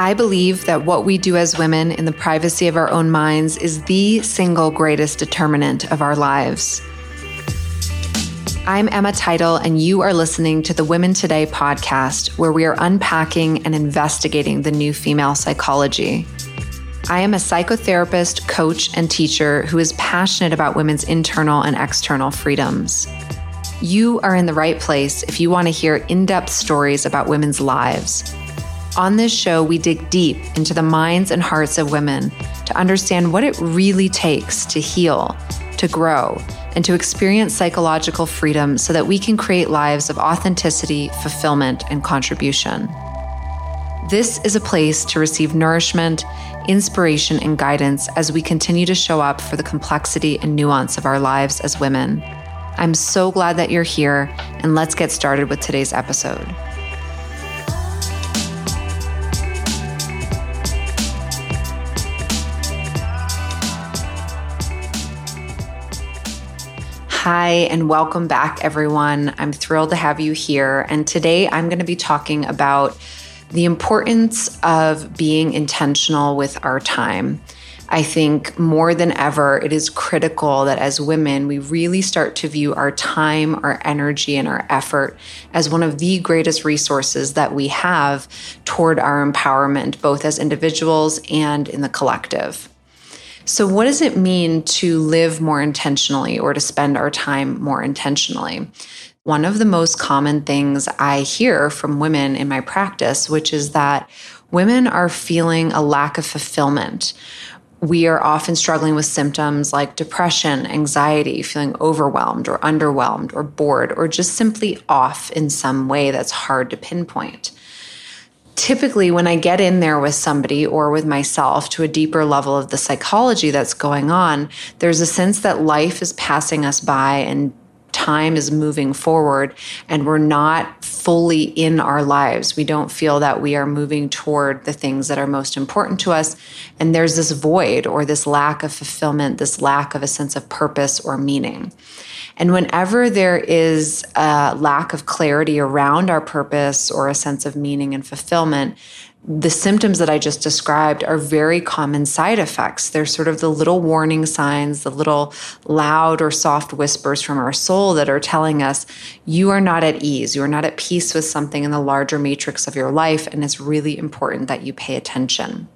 I believe that what we do as women in the privacy of our own minds is the single greatest determinant of our lives. I'm Emma Title, and you are listening to the Women Today podcast, where we are unpacking and investigating the new female psychology. I am a psychotherapist, coach, and teacher who is passionate about women's internal and external freedoms. You are in the right place if you want to hear in depth stories about women's lives. On this show, we dig deep into the minds and hearts of women to understand what it really takes to heal, to grow, and to experience psychological freedom so that we can create lives of authenticity, fulfillment, and contribution. This is a place to receive nourishment, inspiration, and guidance as we continue to show up for the complexity and nuance of our lives as women. I'm so glad that you're here, and let's get started with today's episode. Hi, and welcome back, everyone. I'm thrilled to have you here. And today I'm going to be talking about the importance of being intentional with our time. I think more than ever, it is critical that as women, we really start to view our time, our energy, and our effort as one of the greatest resources that we have toward our empowerment, both as individuals and in the collective. So, what does it mean to live more intentionally or to spend our time more intentionally? one of the most common things I hear from women in my practice, which is that women are feeling a lack of fulfillment. We are often struggling with symptoms like depression, anxiety, feeling overwhelmed or underwhelmed or bored or just simply off in some way that's hard to pinpoint. Typically, when I get in there with somebody or with myself to a deeper level of the psychology that's going on, there's a sense that life is passing us by and time is moving forward and we're not fully in our lives. We don't feel that we are moving toward the things that are most important to us. And there's this void or this lack of fulfillment, this lack of a sense of purpose or meaning. And whenever there is a lack of clarity around our purpose or a sense of meaning and fulfillment, the symptoms that I just described are very common side effects. They're sort of the little warning signs, the little loud or soft whispers from our soul that are telling us you are not at ease, you are not at peace with something in the larger matrix of your life, and it's really important that you pay attention.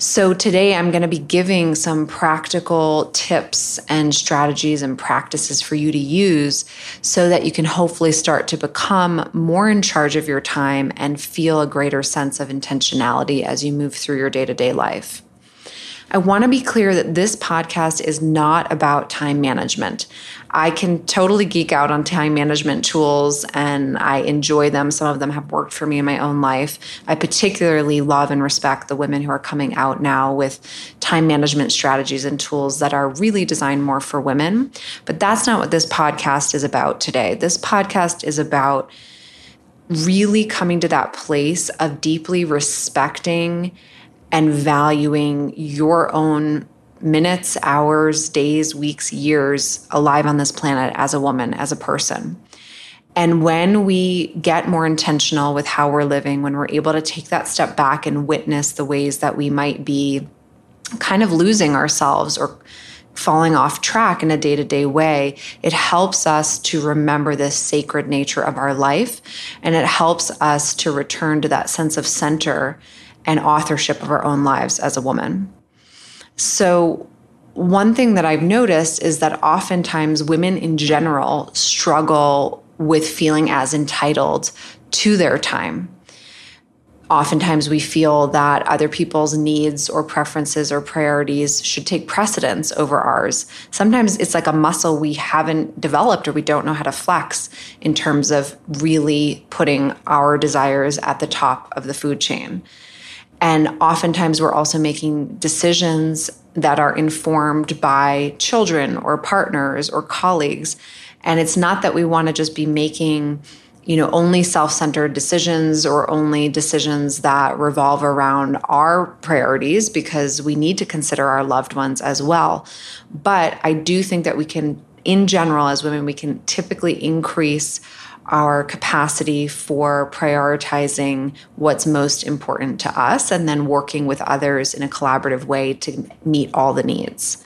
So, today I'm going to be giving some practical tips and strategies and practices for you to use so that you can hopefully start to become more in charge of your time and feel a greater sense of intentionality as you move through your day to day life. I want to be clear that this podcast is not about time management. I can totally geek out on time management tools and I enjoy them. Some of them have worked for me in my own life. I particularly love and respect the women who are coming out now with time management strategies and tools that are really designed more for women. But that's not what this podcast is about today. This podcast is about really coming to that place of deeply respecting and valuing your own minutes, hours, days, weeks, years alive on this planet as a woman, as a person. And when we get more intentional with how we're living, when we're able to take that step back and witness the ways that we might be kind of losing ourselves or falling off track in a day to day way, it helps us to remember this sacred nature of our life. And it helps us to return to that sense of center and authorship of our own lives as a woman. So, one thing that I've noticed is that oftentimes women in general struggle with feeling as entitled to their time. Oftentimes, we feel that other people's needs or preferences or priorities should take precedence over ours. Sometimes it's like a muscle we haven't developed or we don't know how to flex in terms of really putting our desires at the top of the food chain. And oftentimes, we're also making decisions that are informed by children or partners or colleagues. And it's not that we want to just be making you know only self-centered decisions or only decisions that revolve around our priorities because we need to consider our loved ones as well but i do think that we can in general as women we can typically increase our capacity for prioritizing what's most important to us and then working with others in a collaborative way to meet all the needs.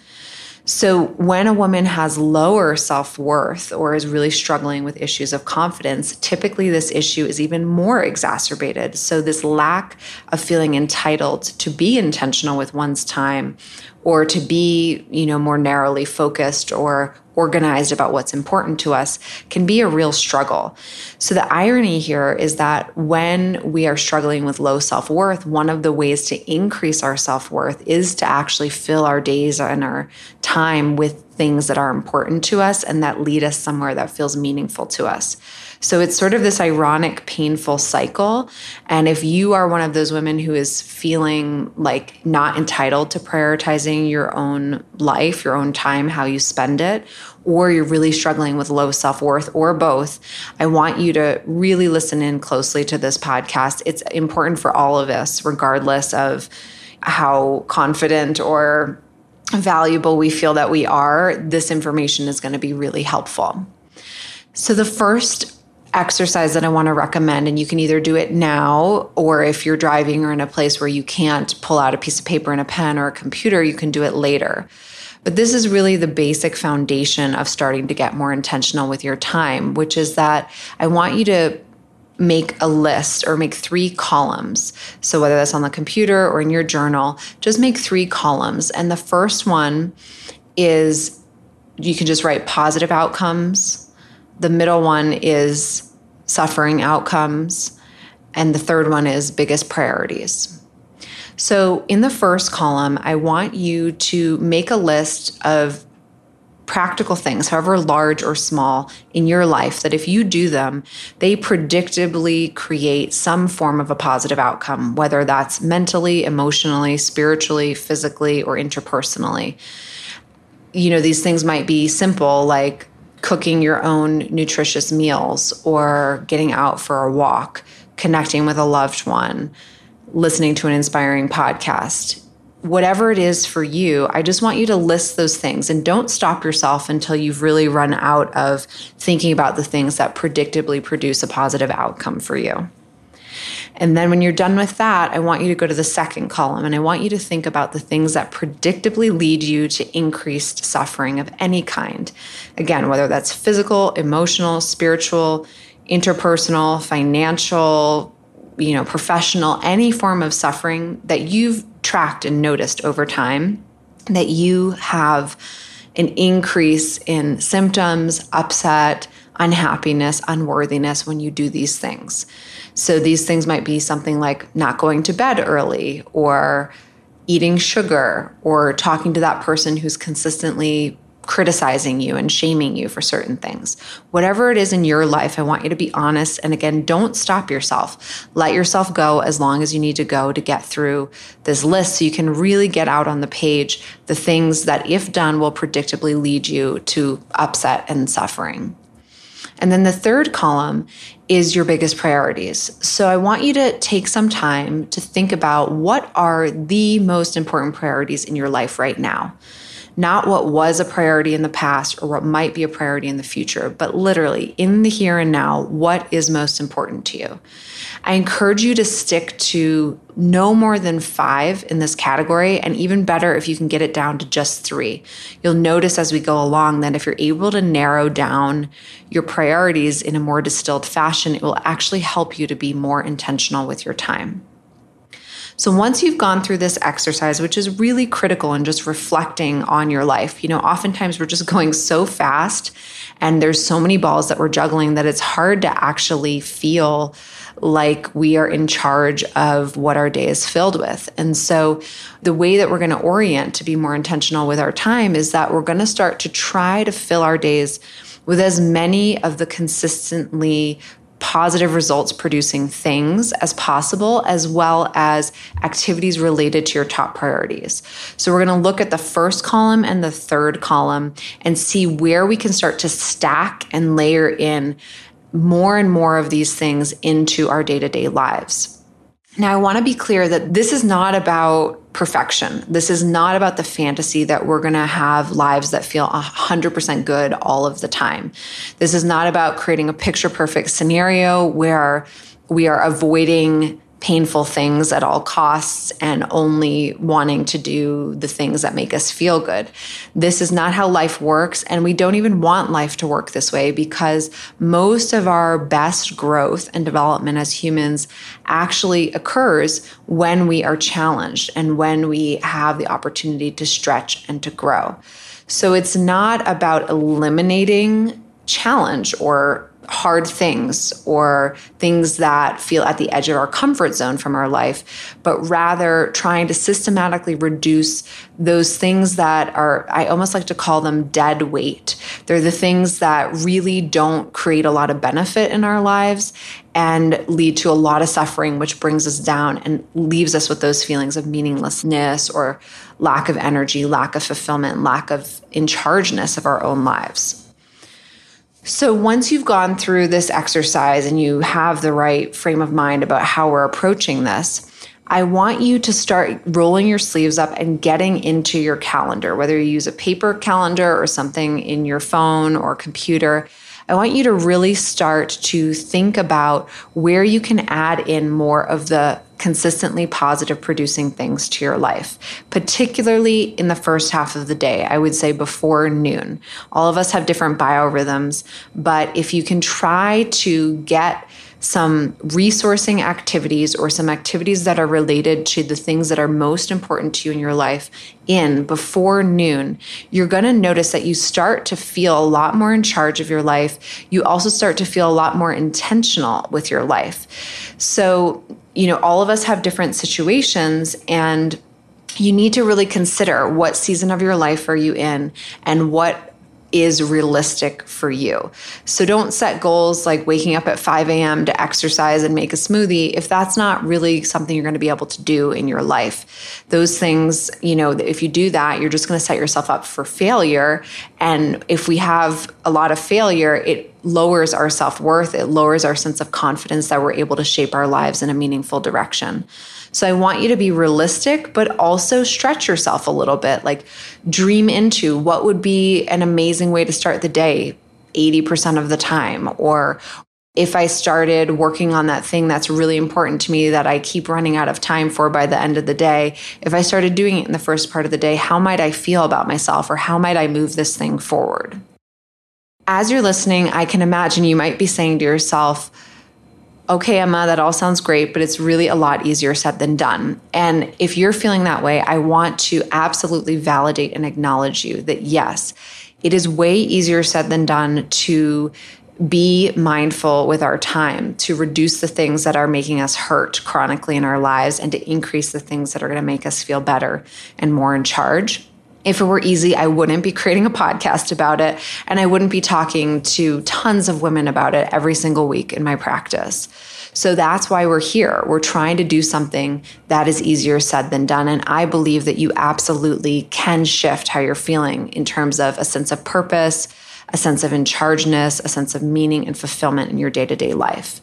So, when a woman has lower self worth or is really struggling with issues of confidence, typically this issue is even more exacerbated. So, this lack of feeling entitled to be intentional with one's time or to be, you know, more narrowly focused or organized about what's important to us can be a real struggle. So, the irony here is that when we are struggling with low self worth, one of the ways to increase our self worth is to actually fill our days and our time with things that are important to us and that lead us somewhere that feels meaningful to us. So it's sort of this ironic, painful cycle. And if you are one of those women who is feeling like not entitled to prioritizing your own life, your own time, how you spend it, or you're really struggling with low self worth, or both, I want you to really listen in closely to this podcast. It's important for all of us, regardless of how confident or valuable we feel that we are. This information is going to be really helpful. So, the first exercise that I want to recommend, and you can either do it now, or if you're driving or in a place where you can't pull out a piece of paper and a pen or a computer, you can do it later. But this is really the basic foundation of starting to get more intentional with your time, which is that I want you to make a list or make three columns. So, whether that's on the computer or in your journal, just make three columns. And the first one is you can just write positive outcomes the middle one is suffering outcomes. And the third one is biggest priorities. So, in the first column, I want you to make a list of practical things, however large or small, in your life that if you do them, they predictably create some form of a positive outcome, whether that's mentally, emotionally, spiritually, physically, or interpersonally. You know, these things might be simple, like cooking your own nutritious meals or getting out for a walk, connecting with a loved one, listening to an inspiring podcast. Whatever it is for you, I just want you to list those things and don't stop yourself until you've really run out of thinking about the things that predictably produce a positive outcome for you. And then when you're done with that, I want you to go to the second column and I want you to think about the things that predictably lead you to increased suffering of any kind. Again, whether that's physical, emotional, spiritual, interpersonal, financial, you know, professional, any form of suffering that you've tracked and noticed over time that you have an increase in symptoms, upset, unhappiness, unworthiness when you do these things. So these things might be something like not going to bed early or eating sugar or talking to that person who's consistently criticizing you and shaming you for certain things. Whatever it is in your life, I want you to be honest. And again, don't stop yourself. Let yourself go as long as you need to go to get through this list so you can really get out on the page the things that, if done, will predictably lead you to upset and suffering. And then the third column is your biggest priorities. So I want you to take some time to think about what are the most important priorities in your life right now not what was a priority in the past or what might be a priority in the future, but literally in the here and now, what is most important to you. I encourage you to stick to no more than five in this category, and even better if you can get it down to just three. You'll notice as we go along that if you're able to narrow down your priorities in a more distilled fashion, it will actually help you to be more intentional with your time. So once you've gone through this exercise, which is really critical in just reflecting on your life, you know, oftentimes we're just going so fast and there's so many balls that we're juggling that it's hard to actually feel like we are in charge of what our day is filled with. And so, the way that we're going to orient to be more intentional with our time is that we're going to start to try to fill our days with as many of the consistently positive results producing things as possible, as well as activities related to your top priorities. So, we're going to look at the first column and the third column and see where we can start to stack and layer in more and more of these things into our day to day lives. Now, I want to be clear that this is not about perfection. This is not about the fantasy that we're going to have lives that feel 100% good all of the time. This is not about creating a picture perfect scenario where we are avoiding painful things at all costs and only wanting to do the things that make us feel good. This is not how life works. And we don't even want life to work this way because most of our best growth and development as humans actually occurs when we are challenged and when we have the opportunity to stretch and to grow. So it's not about eliminating challenge or hard things or things that feel at the edge of our comfort zone from our life, but rather trying to systematically reduce those things that are, I almost like to call them dead weight. They're the things that really don't create a lot of benefit in our lives and lead to a lot of suffering, which brings us down and leaves us with those feelings of meaninglessness or lack of energy, lack of fulfillment, lack of in chargeness of our own lives. So, once you've gone through this exercise and you have the right frame of mind about how we're approaching this, I want you to start rolling your sleeves up and getting into your calendar, whether you use a paper calendar or something in your phone or computer. I want you to really start to think about where you can add in more of the consistently positive producing things to your life, particularly in the first half of the day. I would say before noon. All of us have different biorhythms, but if you can try to get some resourcing activities or some activities that are related to the things that are most important to you in your life in before noon, you're going to notice that you start to feel a lot more in charge of your life. You also start to feel a lot more intentional with your life. So, you know, all of us have different situations and you need to really consider what season of your life are you in and what is realistic for you. So don't set goals like waking up at 5 a.m. to exercise and make a smoothie if that's not really something you're going to be able to do in your life. Those things, you know, if you do that, you're just going to set yourself up for failure. And if we have a lot of failure, it lowers our self worth, it lowers our sense of confidence that we're able to shape our lives in a meaningful direction. So I want you to be realistic, but also stretch yourself a little bit. Like dream into what would be an amazing way to start the day 80% of the time or if I started working on that thing that's really important to me that I keep running out of time for by the end of the day, if I started doing it in the first part of the day, how might I feel about myself or how might I move this thing forward? As you're listening, I can imagine you might be saying to yourself, okay, Emma, that all sounds great, but it's really a lot easier said than done. And if you're feeling that way, I want to absolutely validate and acknowledge you that yes, it is way easier said than done to be mindful with our time, to reduce the things that are making us hurt chronically in our lives, and to increase the things that are going to make us feel better and more in charge. If it were easy, I wouldn't be creating a podcast about it, and I wouldn't be talking to tons of women about it every single week in my practice. So that's why we're here. We're trying to do something that is easier said than done. And I believe that you absolutely can shift how you're feeling in terms of a sense of purpose, a sense of in chargeness, a sense of meaning and fulfillment in your day to day life.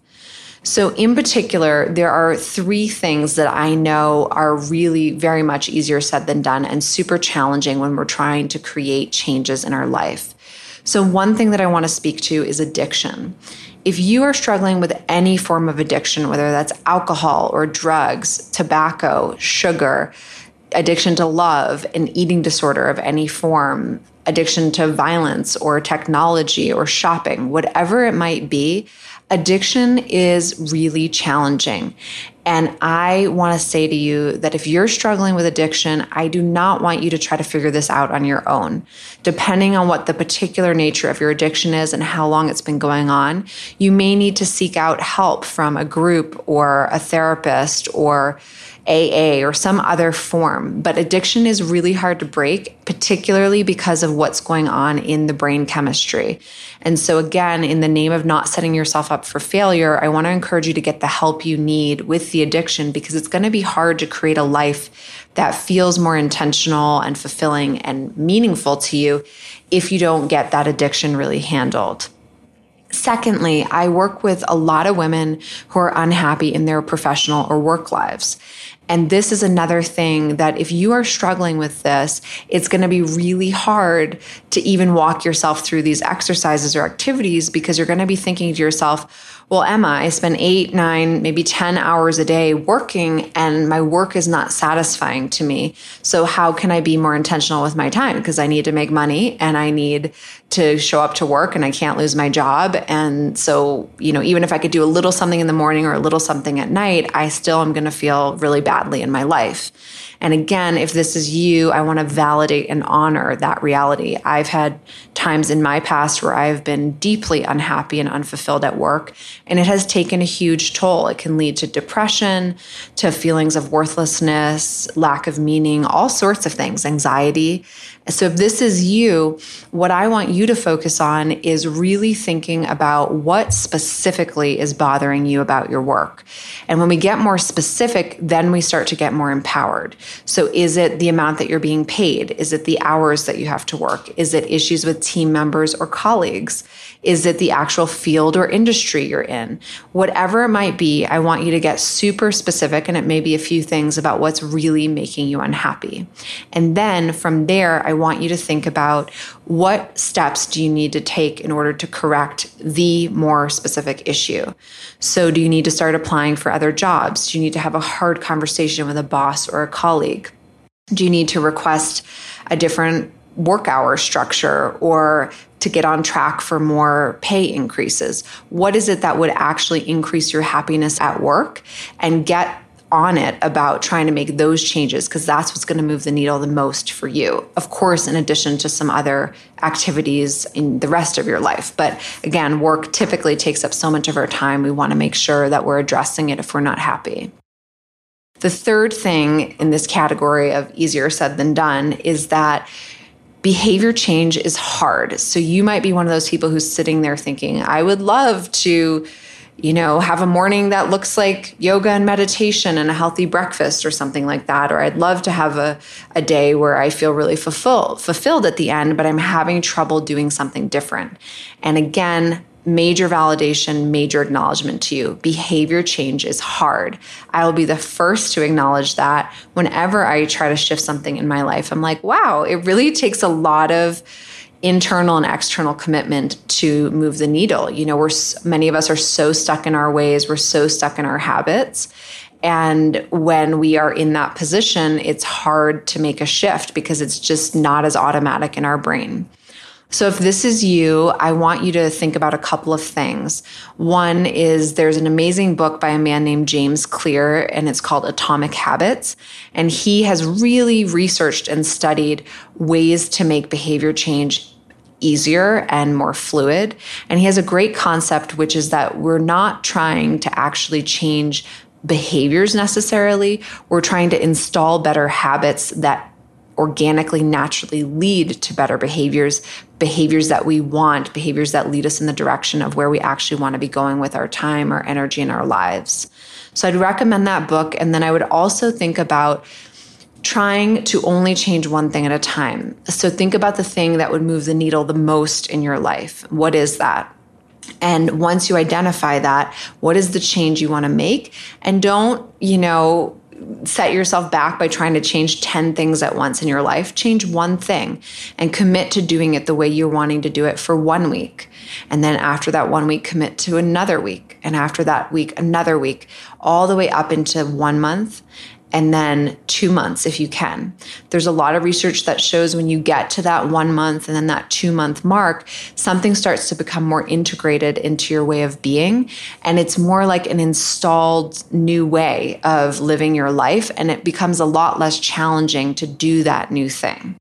So, in particular, there are three things that I know are really very much easier said than done and super challenging when we're trying to create changes in our life. So, one thing that I want to speak to is addiction. If you are struggling with any form of addiction, whether that's alcohol or drugs, tobacco, sugar, addiction to love, an eating disorder of any form, addiction to violence or technology or shopping, whatever it might be, addiction is really challenging. And I want to say to you that if you're struggling with addiction, I do not want you to try to figure this out on your own. Depending on what the particular nature of your addiction is and how long it's been going on, you may need to seek out help from a group or a therapist or AA or some other form. But addiction is really hard to break, particularly because of what's going on in the brain chemistry. And so, again, in the name of not setting yourself up for failure, I want to encourage you to get the help you need with the addiction because it's going to be hard to create a life that feels more intentional and fulfilling and meaningful to you if you don't get that addiction really handled. Secondly, I work with a lot of women who are unhappy in their professional or work lives. And this is another thing that if you are struggling with this, it's going to be really hard to even walk yourself through these exercises or activities because you're going to be thinking to yourself, well, Emma, I spend eight, nine, maybe 10 hours a day working and my work is not satisfying to me. So how can I be more intentional with my time? Because I need to make money and I need to show up to work and I can't lose my job. And so, you know, even if I could do a little something in the morning or a little something at night, I still am going to feel really badly in my life. And again, if this is you, I want to validate and honor that reality. I've had times in my past where I've been deeply unhappy and unfulfilled at work, and it has taken a huge toll. It can lead to depression, to feelings of worthlessness, lack of meaning, all sorts of things, anxiety. So, if this is you, what I want you to focus on is really thinking about what specifically is bothering you about your work. And when we get more specific, then we start to get more empowered. So, is it the amount that you're being paid? Is it the hours that you have to work? Is it issues with team members or colleagues? Is it the actual field or industry you're in? Whatever it might be, I want you to get super specific, and it may be a few things about what's really making you unhappy. And then from there, I want you to think about what steps do you need to take in order to correct the more specific issue. So, do you need to start applying for other jobs? Do you need to have a hard conversation with a boss or a colleague? Do you need to request a different work hour structure or to get on track for more pay increases? What is it that would actually increase your happiness at work and get on it about trying to make those changes because that's what's going to move the needle the most for you. Of course, in addition to some other activities in the rest of your life. But again, work typically takes up so much of our time. We want to make sure that we're addressing it if we're not happy. The third thing in this category of easier said than done is that behavior change is hard. So you might be one of those people who's sitting there thinking, I would love to, you know, have a morning that looks like yoga and meditation and a healthy breakfast or something like that. Or I'd love to have a, a day where I feel really fulfilled, fulfilled at the end, but I'm having trouble doing something different. And again, major validation, major acknowledgement to you. Behavior change is hard. I will be the first to acknowledge that whenever I try to shift something in my life. I'm like, wow, it really takes a lot of internal and external commitment to move the needle. You know, we're many of us are so stuck in our ways, we're so stuck in our habits. And when we are in that position, it's hard to make a shift because it's just not as automatic in our brain. So, if this is you, I want you to think about a couple of things. One is there's an amazing book by a man named James Clear, and it's called Atomic Habits. And he has really researched and studied ways to make behavior change easier and more fluid. And he has a great concept, which is that we're not trying to actually change behaviors necessarily, we're trying to install better habits that organically, naturally lead to better behaviors, behaviors that we want, behaviors that lead us in the direction of where we actually want to be going with our time, our energy, and our lives. So I'd recommend that book. And then I would also think about trying to only change one thing at a time. So think about the thing that would move the needle the most in your life. What is that? And once you identify that, what is the change you want to make? And don't, you know, set yourself back by trying to change 10 things at once in your life. Change one thing and commit to doing it the way you're wanting to do it for one week. And then after that one week, commit to another week. And after that week, another week, all the way up into one month and then two months if you can. There's a lot of research that shows when you get to that one month and then that two month mark, something starts to become more integrated into your way of being. And it's more like an installed new way of living your life. And it becomes a lot less challenging to do that new thing.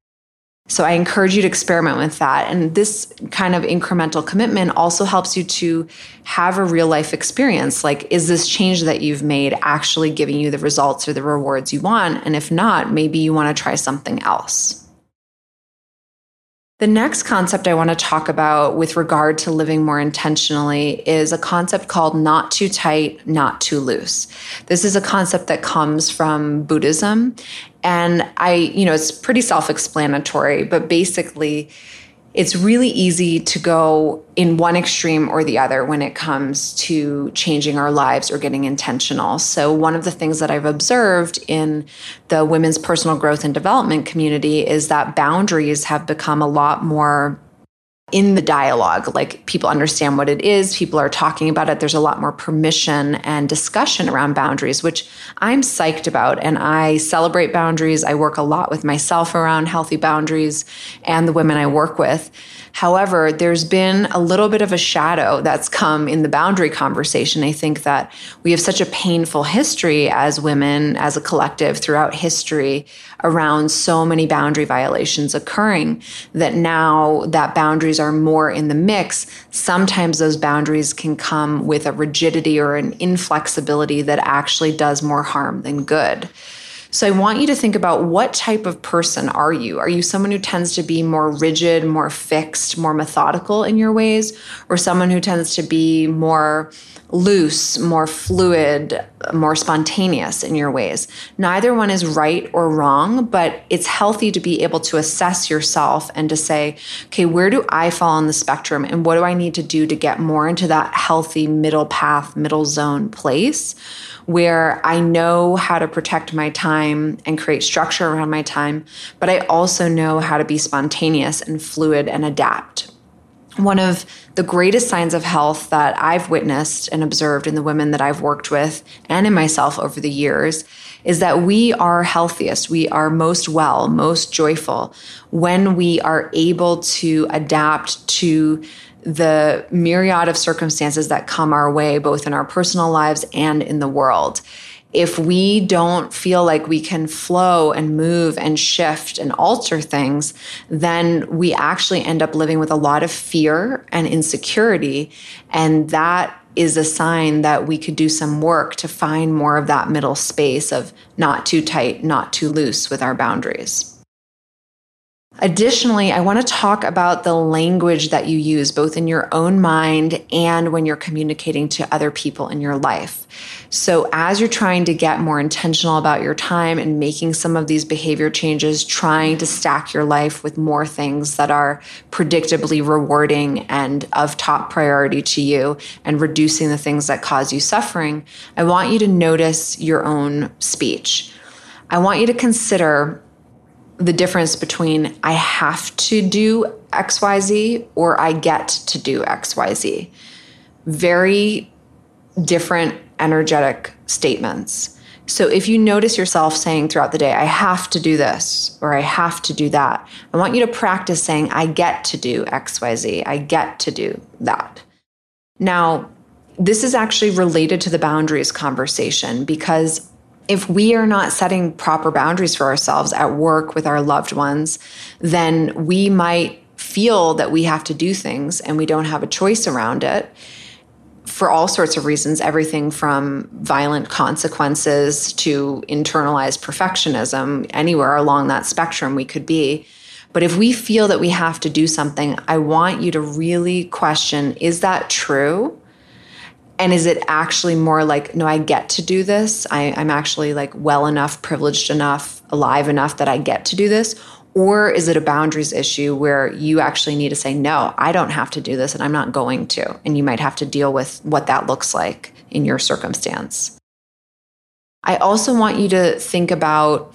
So I encourage you to experiment with that. And this kind of incremental commitment also helps you to have a real life experience. Like, is this change that you've made actually giving you the results or the rewards you want? And if not, maybe you want to try something else. The next concept I want to talk about with regard to living more intentionally is a concept called not too tight, not too loose. This is a concept that comes from Buddhism. And I, you know, it's pretty self explanatory, but basically, it's really easy to go in one extreme or the other when it comes to changing our lives or getting intentional. So, one of the things that I've observed in the women's personal growth and development community is that boundaries have become a lot more in the dialogue. Like people understand what it is, people are talking about it. There's a lot more permission and discussion around boundaries, which I'm psyched about. And I celebrate boundaries. I work a lot with myself around healthy boundaries and the women I work with. However, there's been a little bit of a shadow that's come in the boundary conversation. I think that we have such a painful history as women, as a collective throughout history around so many boundary violations occurring that now that boundaries are more in the mix, sometimes those boundaries can come with a rigidity or an inflexibility that actually does more harm than good. So I want you to think about what type of person are you? Are you someone who tends to be more rigid, more fixed, more methodical in your ways, or someone who tends to be more loose, more fluid, more spontaneous in your ways? Neither one is right or wrong, but it's healthy to be able to assess yourself and to say, okay, where do I fall on the spectrum and what do I need to do to get more into that healthy middle path, middle zone place? where I know how to protect my time and create structure around my time, but I also know how to be spontaneous and fluid and adapt. One of the greatest signs of health that I've witnessed and observed in the women that I've worked with and in myself over the years is that we are healthiest, we are most well, most joyful when we are able to adapt to the myriad of circumstances that come our way, both in our personal lives and in the world. If we don't feel like we can flow and move and shift and alter things, then we actually end up living with a lot of fear and insecurity. And that is a sign that we could do some work to find more of that middle space of not too tight, not too loose with our boundaries. Additionally, I want to talk about the language that you use both in your own mind and when you're communicating to other people in your life. So, as you're trying to get more intentional about your time and making some of these behavior changes, trying to stack your life with more things that are predictably rewarding and of top priority to you, and reducing the things that cause you suffering, I want you to notice your own speech. I want you to consider the difference between I have to do XYZ or I get to do XYZ. Very different energetic statements. So if you notice yourself saying throughout the day, I have to do this or I have to do that, I want you to practice saying, I get to do XYZ, I get to do that. Now, this is actually related to the boundaries conversation because if we are not setting proper boundaries for ourselves at work with our loved ones, then we might feel that we have to do things and we don't have a choice around it for all sorts of reasons everything from violent consequences to internalized perfectionism anywhere along that spectrum we could be. But if we feel that we have to do something i want you to really question is that true and is it actually more like no i get to do this. I, am actually like well enough privileged enough alive enough that i get to do this? Or is it a boundaries issue where you actually need to say no i don't have to do this and i'm not going to? And you might have to deal with what that looks like in your circumstance. I also want you to think about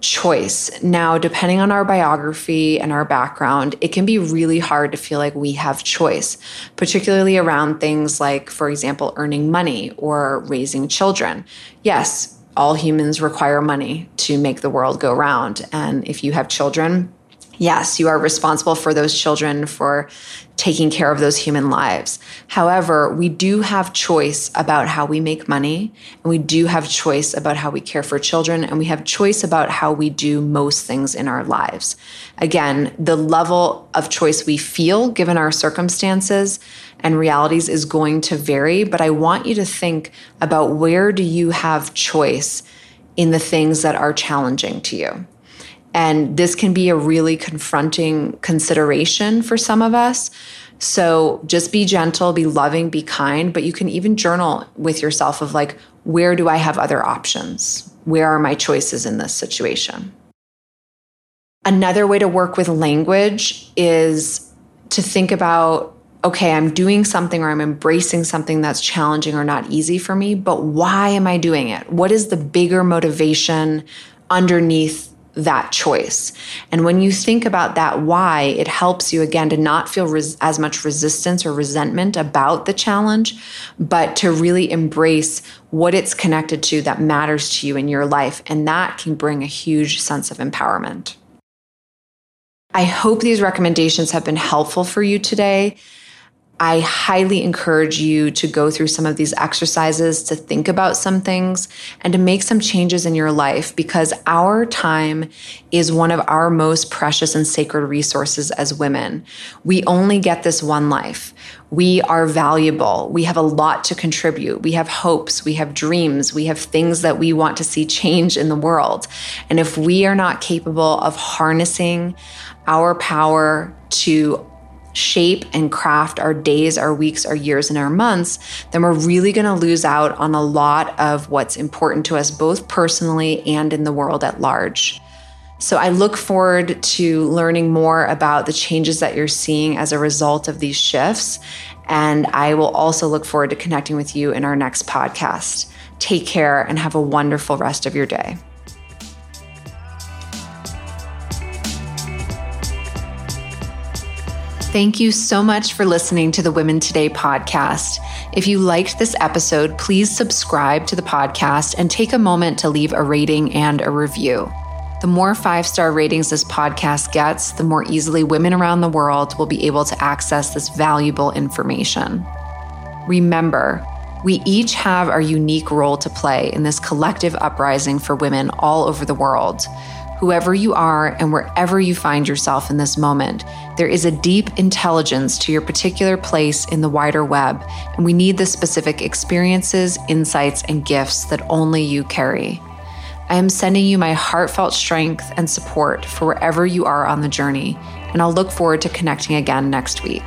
choice. Now, depending on our biography and our background, it can be really hard to feel like we have choice, particularly around things like, for example, earning money or raising children. Yes, all humans require money to make the world go round. And if you have children, yes, you are responsible for those children, for taking care of those human lives. However, we do have choice about how we make money, and we do have choice about how we care for children, and we have choice about how we do most things in our lives. Again, the level of choice we feel given our circumstances and realities is going to vary, but I want you to think about where do you have choice in the things that are challenging to you. And this can be a really confronting consideration for some of us. So just be gentle, be loving, be kind, but you can even journal with yourself of like, where do I have other options? Where are my choices in this situation? Another way to work with language is to think about okay, I'm doing something or I'm embracing something that's challenging or not easy for me, but why am I doing it? What is the bigger motivation underneath that choice? And when you think about that why, it helps you again to not feel res- as much resistance or resentment about the challenge, but to really embrace what it's connected to that matters to you in your life. And that can bring a huge sense of empowerment. I hope these recommendations have been helpful for you today. I highly encourage you to go through some of these exercises to think about some things and to make some changes in your life because our time is one of our most precious and sacred resources as women. We only get this one life. We are valuable. We have a lot to contribute. We have hopes. We have dreams. We have things that we want to see change in the world. And if we are not capable of harnessing our power to shape and craft our days, our weeks, our years, and our months, then we're really going to lose out on a lot of what's important to us, both personally and in the world at large. So I look forward to learning more about the changes that you're seeing as a result of these shifts. And I will also look forward to connecting with you in our next podcast. Take care and have a wonderful rest of your day. Thank you so much for listening to the Women Today podcast. If you liked this episode, please subscribe to the podcast and take a moment to leave a rating and a review. The more five star ratings this podcast gets, the more easily women around the world will be able to access this valuable information. Remember, we each have our unique role to play in this collective uprising for women all over the world. Whoever you are and wherever you find yourself in this moment, there is a deep intelligence to your particular place in the wider web, and we need the specific experiences, insights, and gifts that only you carry. I am sending you my heartfelt strength and support for wherever you are on the journey, and I'll look forward to connecting again next week.